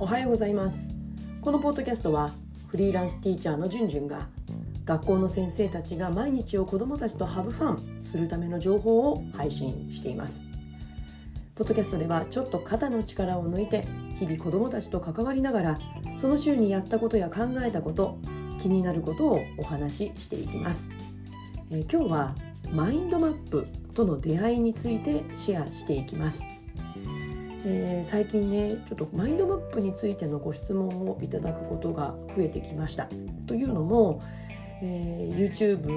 おはようございます。このポッドキャストはフリーランスティーチャーのじゅんじゅんが学校の先生たちが毎日を子どもたちとハブファンするための情報を配信しています。ポッドキャストではちょっと肩の力を抜いて日々子どもたちと関わりながらその週にやったことや考えたこと気になることをお話ししていきます、え、今日はマインドマップとの出会いについてシェアしていきます。えー、最近ねちょっとマインドマップについてのご質問をいただくことが増えてきました。というのも、えー、YouTube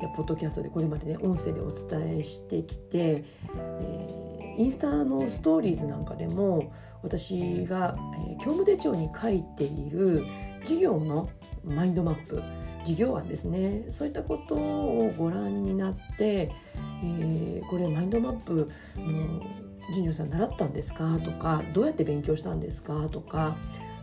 やポッドキャストでこれまでね音声でお伝えしてきて、えー、インスタのストーリーズなんかでも私が、えー、教務手帳に書いている授業のマインドマップ授業案ですねそういったことをご覧になって、えー、これマインドマップのジュニアさん習ったんですか？とかどうやって勉強したんですか？とか、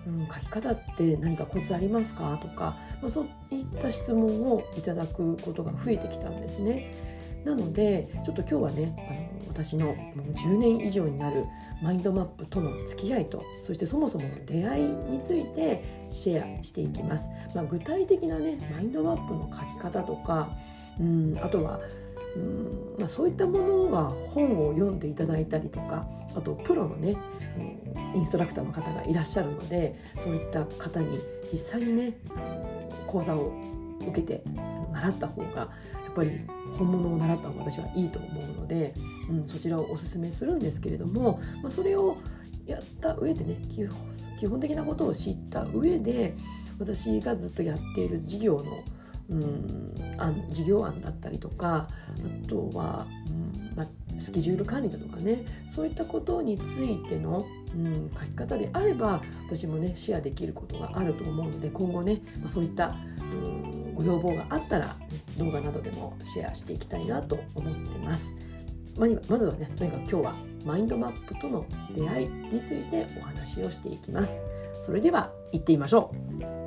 うん、書き方って何かコツありますか？とか、まあ、そういった質問をいただくことが増えてきたんですね。なのでちょっと今日はねあの私のもう10年以上になるマインドマップとの付き合いとそしてそもそもの出会いについてシェアしていきます。まあ、具体的なねマインドマップの書き方とかうんあとはうんまあ、そういったものは本を読んでいただいたりとかあとプロのねインストラクターの方がいらっしゃるのでそういった方に実際にね講座を受けて習った方がやっぱり本物を習った方が私はいいと思うので、うん、そちらをおすすめするんですけれども、まあ、それをやった上でね基本的なことを知った上で私がずっとやっている事業のうん案事業案だったりとかあとは、うんまあ、スケジュール管理だとかねそういったことについての、うん、書き方であれば私もねシェアできることがあると思うので今後ね、まあ、そういった、うん、ご要望があったら、ね、動画などでもシェアしていきたいなと思ってます。ままずはねとにかく今日はマインドマップとの出会いについてお話をしていきます。それでは行ってみましょう。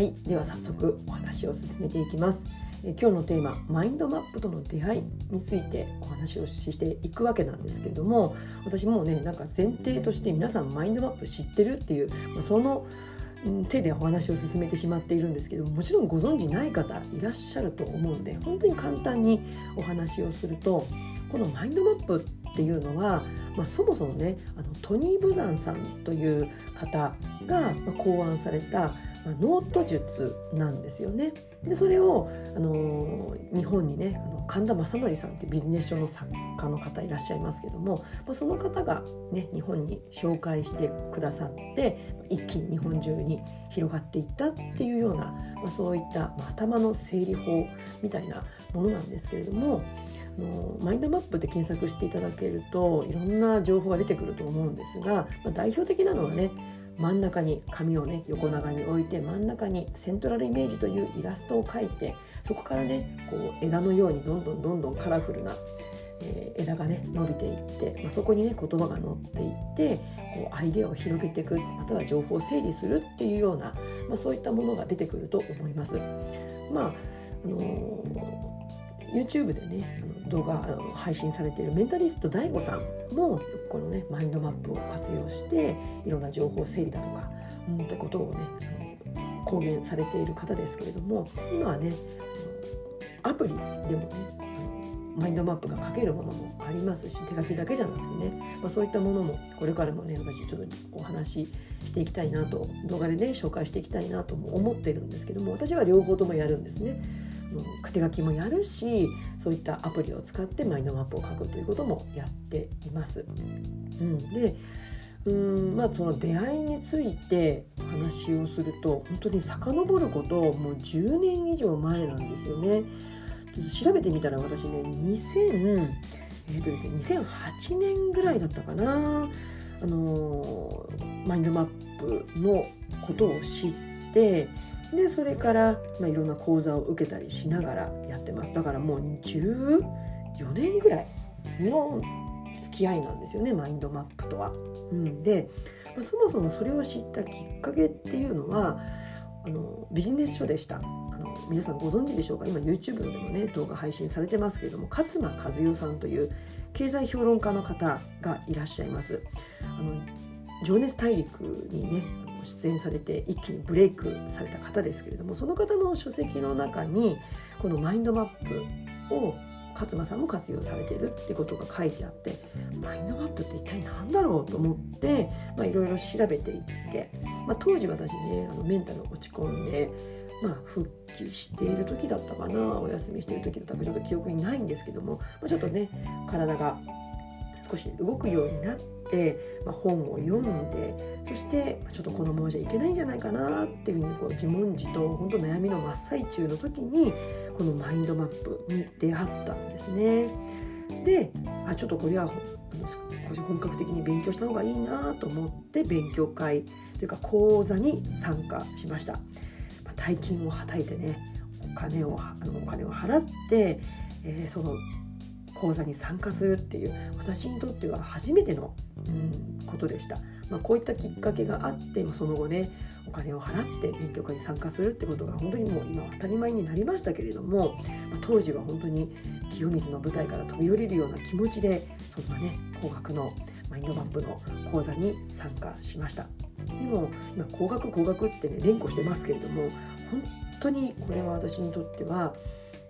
はいでは早速お話を進めていきます。え今日のテーママインドマップとの出会いについてお話をしていくわけなんですけれども私もうねなんか前提として皆さんマインドマップ知ってるっていう、ま、その手でお話を進めてしまっているんですけどもちろんご存知ない方いらっしゃると思うので本当に簡単にお話をするとこのマインドマップっていうのは、まあ、そもそもねあのトニー・ブザンさんという方が考案された、ノート術なんですよね。でそれを、あの日本にねあの神田昌典さんってビジネス書の作家の方いらっしゃいますけども、まあ、その方が、ね、日本に紹介してくださって一気に日本中に広がっていったっていうような、まあ、そういった、まあ、頭の整理法みたいなものなんですけれども。あのマインドマップで検索していただけるといろんな情報が出てくると思うんですが、まあ、代表的なのはね真ん中に紙をね横長に置いて真ん中にセントラルイメージというイラストを描いてそこからねこう枝のようにどんどんどんどんカラフルな、えー、枝がね伸びていって、まあ、そこにね言葉が載っていってこうアイデアを広げていくまたは情報を整理するっていうような、まあ、そういったものが出てくると思います。まああのー、YouTube でね動画あの配信されているメンタリスト DAIGO さんもこのねマインドマップを活用していろんな情報整理だとかうんってことをね公言されている方ですけれども今はねアプリでもねマインドマップが書けるものもありますし手書きだけじゃなくてね、まあ、そういったものもこれからもね私ちょっとお話ししていきたいなと動画でね紹介していきたいなとも思ってるんですけども私は両方ともやるんですね。手書きもやるしそういったアプリを使ってマインドマップを書くということもやっています。うん、でうんまあその出会いについて話をすると本当に遡ることもう10年以上前なんですよね。調べてみたら私ね2000、えーとですね、2008年ぐらいだったかなあのマインドマップのことを知ってでそれから、まあ、いろんな講座を受けたりしながらやってますだからもう14年ぐらいの付き合いなんですよねマインドマップとは。うん、で、まあ、そもそもそれを知ったきっかけっていうのはあのビジネス書でした。あの皆さんご存知でしょうか？今 YouTube でもね動画配信されてますけれども勝間和代さんという経済評論家の方がいらっしゃいます。あの情熱大陸にね出演されて一気にブレイクされた方ですけれどもその方の書籍の中にこのマインドマップを勝間さんも活用されているってことが書いてあってマインドマップって一体何だろうと思っていろいろ調べていって、まあ、当時私ねあのメンタル落ち込んで、まあ、復帰している時だったかなお休みしている時だったかちょっと記憶にないんですけども、まあ、ちょっとね体が少し動くようになって、まあ、本を読んでそしてちょっとこのままじゃいけないんじゃないかなっていうふうにこう自問自答本当悩みの真っ最中の時にこのマインドマップに出会ったんですね。であちょっとこれは本格的に勉強した方がいいなと思って勉強会というか講座に参加しました。まあ、大金をはたいてねお金をあのお金を払って、えー、その講座に参加するっていう私にとっては初めての、うん、ことでした、まあ、こういったきっかけがあってその後ねお金を払って勉強会に参加するってことが本当にもう今は当たり前になりましたけれども、まあ、当時は本当に清水の舞台から飛び降りるような気持ちでそんなね高額のマインドマップの講座に参加しました。でも今高額高額ってね連呼してますけれども本当にこれは私にとっては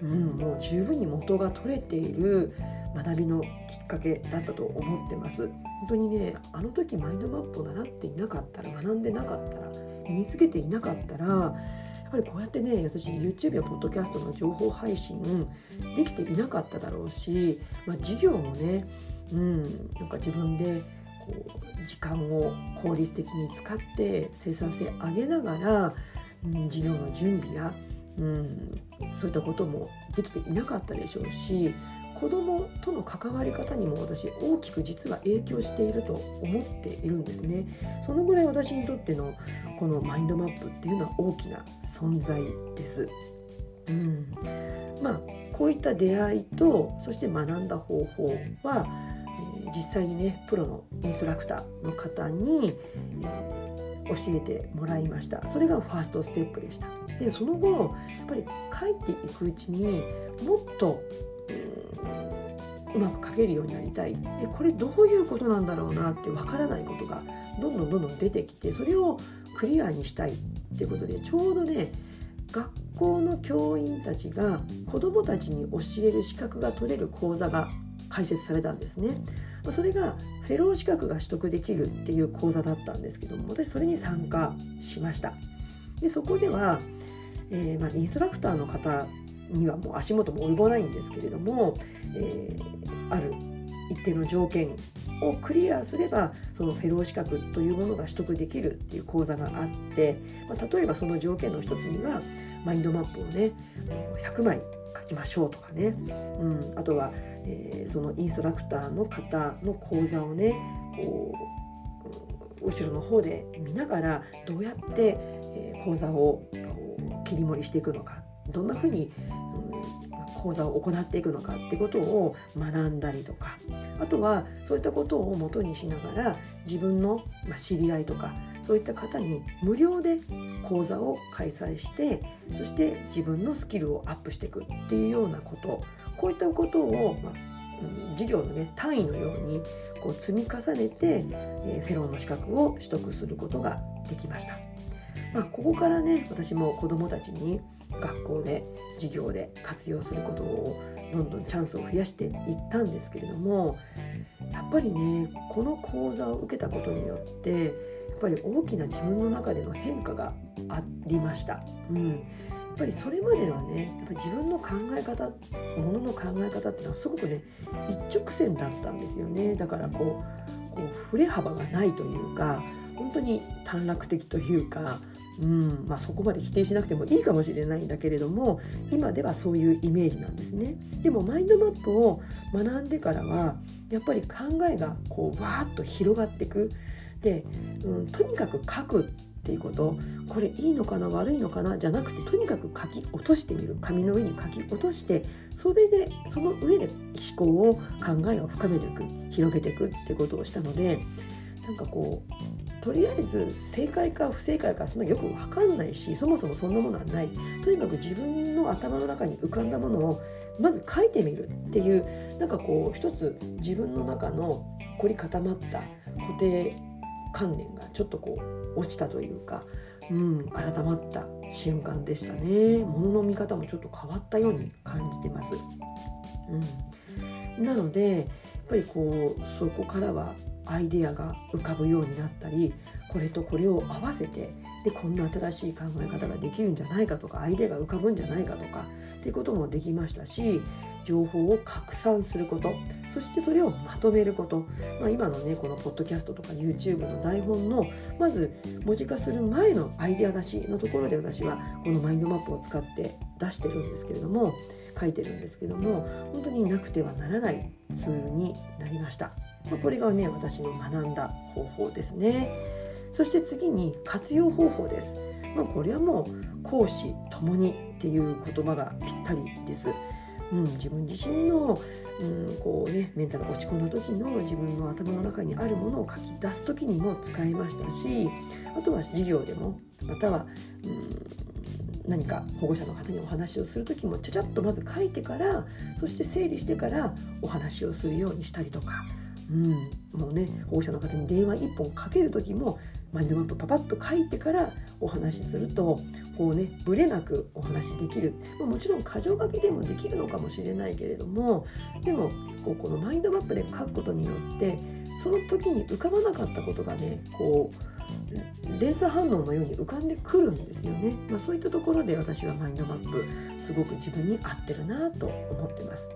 うん、もう十分に元が取れている学びのきっかけだったと思ってます。本当にねあの時マインドマップを習っていなかったら学んでなかったら身につけていなかったらやっぱりこうやってね私 YouTube やポッドキャストの情報配信できていなかっただろうし、まあ、授業もね、うん、なんか自分でこう時間を効率的に使って生産性上げながら、うん、授業の準備やうん、そういったこともできていなかったでしょうし子どもとの関わり方にも私大きく実は影響していると思っているんですね。そのぐらい私にとってのこのマインドマップっていうのは大きな存在です。うん、まあこういった出会いとそして学んだ方法は、えー、実際にねプロのインストラクターの方に、えー教えてもらいました。それがファーストステップでした。でその後やっぱり書いていくうちにもっとうまく書けるようになりたいえこれどういうことなんだろうなってわからないことがどんどんどんどん出てきてそれをクリアにしたいっていうことでちょうどね学校の教員たちが子どもたちに教える資格が取れる講座が開設されたんですね。それがフェロー資格が取得できるっていう講座だったんですけども私それに参加しましたでそこでは、えー、まあ、インストラクターの方にはもう足元も及ばないんですけれども、えー、ある一定の条件をクリアすればそのフェロー資格というものが取得できるっていう講座があって、まあ、例えばその条件の一つにはマインドマップをね100枚書きましょうとかね、うん、あとはえー、そのインストラクターの方の講座をねこう後ろの方で見ながらどうやって、え、講座を切り盛りしていくのかどんなふうに、うん、講座を行っていくのかってことを学んだりとかあとはそういったことをもとにしながら自分の、知り合いとかそういった方に無料で講座を開催してそして自分のスキルをアップしていくっていうようなことこういったことを、まあ、授業のね単位のようにこう積み重ねて、えー、フェローの資格を取得することができました。まあ、ここからね私も子どもたちに学校で授業で活用することをどんどんチャンスを増やしていったんですけれどもやっぱりねこの講座を受けたことによってやっぱり大きな自分の中での変化がありました。うんやっぱりそれまではねやっぱ自分の考え方ものの考え方っていうのはすごくね一直線だったんですよねだからこうこう振れ幅がないというか本当に短絡的というか、うんまあ、そこまで否定しなくてもいいかもしれないんだけれども今ではそういうイメージなんですね。でもマインドマップを学んでからはやっぱり考えがこうわーっと広がっていく。で、うん、とにかく書くっていうことこれいいのかな悪いのかなじゃなくてとにかく書き落としてみる紙の上に書き落としてそれでその上で思考を考えを深めていく広げていくってことをしたのでなんかこうとりあえず正解か不正解かそんなよく分かんないしそもそもそんなものはない。とにかく自分の頭の中に浮かんだものをまず書いてみるっていうなんかこう一つ自分の中の凝り固まった固定観念がちょっとこう落ちたというか、うん、改まった瞬間でしたね。物の見方もちょっと変わったように感じてます。うん、なのでやっぱりこうそこからはアイデアが浮かぶようになったりこれとこれを合わせてでこんな新しい考え方ができるんじゃないかとかアイデアが浮かぶんじゃないかとかっていうこともできましたし情報を拡散することそしてそれをまとめること、まあ、今のねこのポッドキャストとか YouTube の台本のまず文字化する前のアイデア出しのところで私はこのマインドマップを使って出してるんですけれども書いてるんですけども本当になくてはならないツールになりました。ま、これがね私の学んだ方法ですね。そして次に活用方法です。まあ、これはもう講師ともにっていう言葉がぴったりです。うん、自分自身の、うん、こうねメンタルが落ち込んだ時の自分の頭の中にあるものを書き出す時にも使いましたしあとは授業でもまたは、うん、何か保護者の方にお話をする時もちゃちゃっとまず書いてからそして整理してからお話をするようにしたりとか。うん、もうね保護者の方に電話1本かける時もマインドマップパパッと書いてからお話しするとこうねブレなくお話できるもちろん箇条書きでもできるのかもしれないけれどもでもこうこのマインドマップで書くことによってその時に浮かばなかったことがねこう連鎖反応のように浮かんでくるんですよね、まあ、そういったところで私はマインドマップすごく自分に合ってるなと思ってます。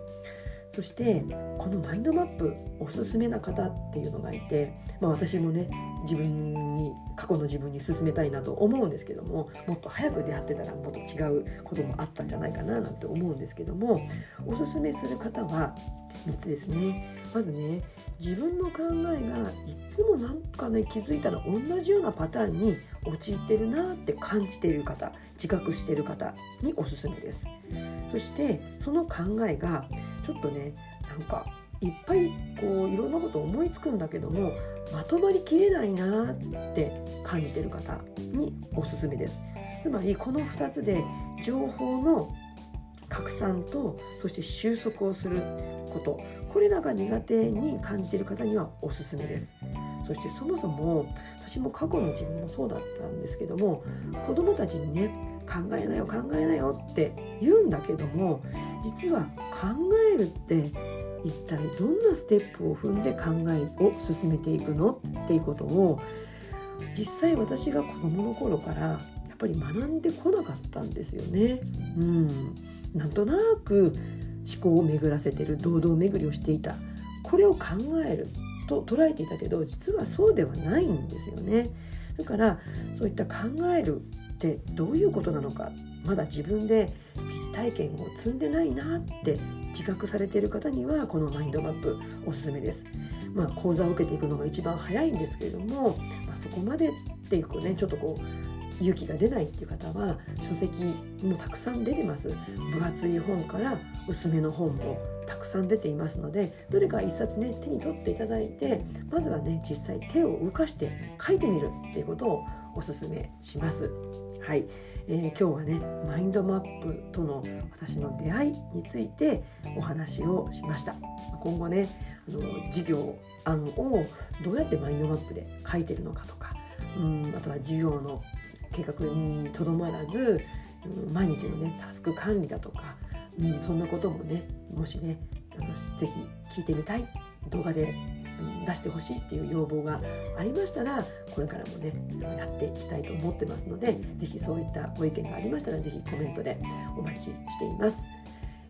そしてこのマインドマップおすすめな方っていうのがいて、まあ、私もね自分に過去の自分に勧めたいなと思うんですけどももっと早く出会ってたらもっと違うこともあったんじゃないかななんて思うんですけどもおすすめする方は3つですね。まずね自分の考えがいつもなんかね気づいたら同じようなパターンに陥ってるなって感じている方自覚している方におすすめです。そしてその考えがちょっとねなんかいっぱいこういろんなこと思いつくんだけどもまとまりきれないなって感じてる方におすすめです。つまりこの2つで情報の拡散とそして収束をすること。これらが苦手に感じている方にはおすすめです。そしてそもそも私も過去の自分もそうだったんですけども子供たちにね考えなよ考えなよって言うんだけども実は考えるって一体どんなステップを踏んで考えを進めていくの？っていうことを実際私が子どもの頃からやっぱり学んでこなかったんですよね。うん、なんとなく思考を巡らせてる堂々巡りをしていたこれを考えると捉えていたけど実はそうではないんですよね。だからそういった考えるってどういうことなのかまだ自分で実体験を積んでないなって自覚されている方にはこのマインドマップおすすめです。まあ、講座を受けていくのが一番早いんですけれども、まあ、そこまでっていうねちょっとこう勇気が出ないっていう方は書籍もたくさん出てます。分厚い本から薄めの本もたくさん出ていますのでどれか一冊ね手に取っていただいてまずはね実際手を動かして書いてみるっていうことをおすすめします。はい、えー、今日はねマインドマップとの私の出会いについてお話をしました。今後ねあの授業案をどうやってマインドマップで書いてるのかとかうんあとは授業の計画にとどまらず、毎日のねタスク管理だとか、うん、そんなこともねもしねあのぜひ聞いてみたい動画で出してほしいっていう要望がありましたらこれからもねやっていきたいと思ってますので是非そういったご意見がありましたら是非コメントでお待ちしています、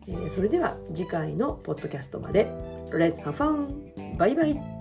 えー、それでは次回のポッドキャストまで。Let's have fun! バイバイ。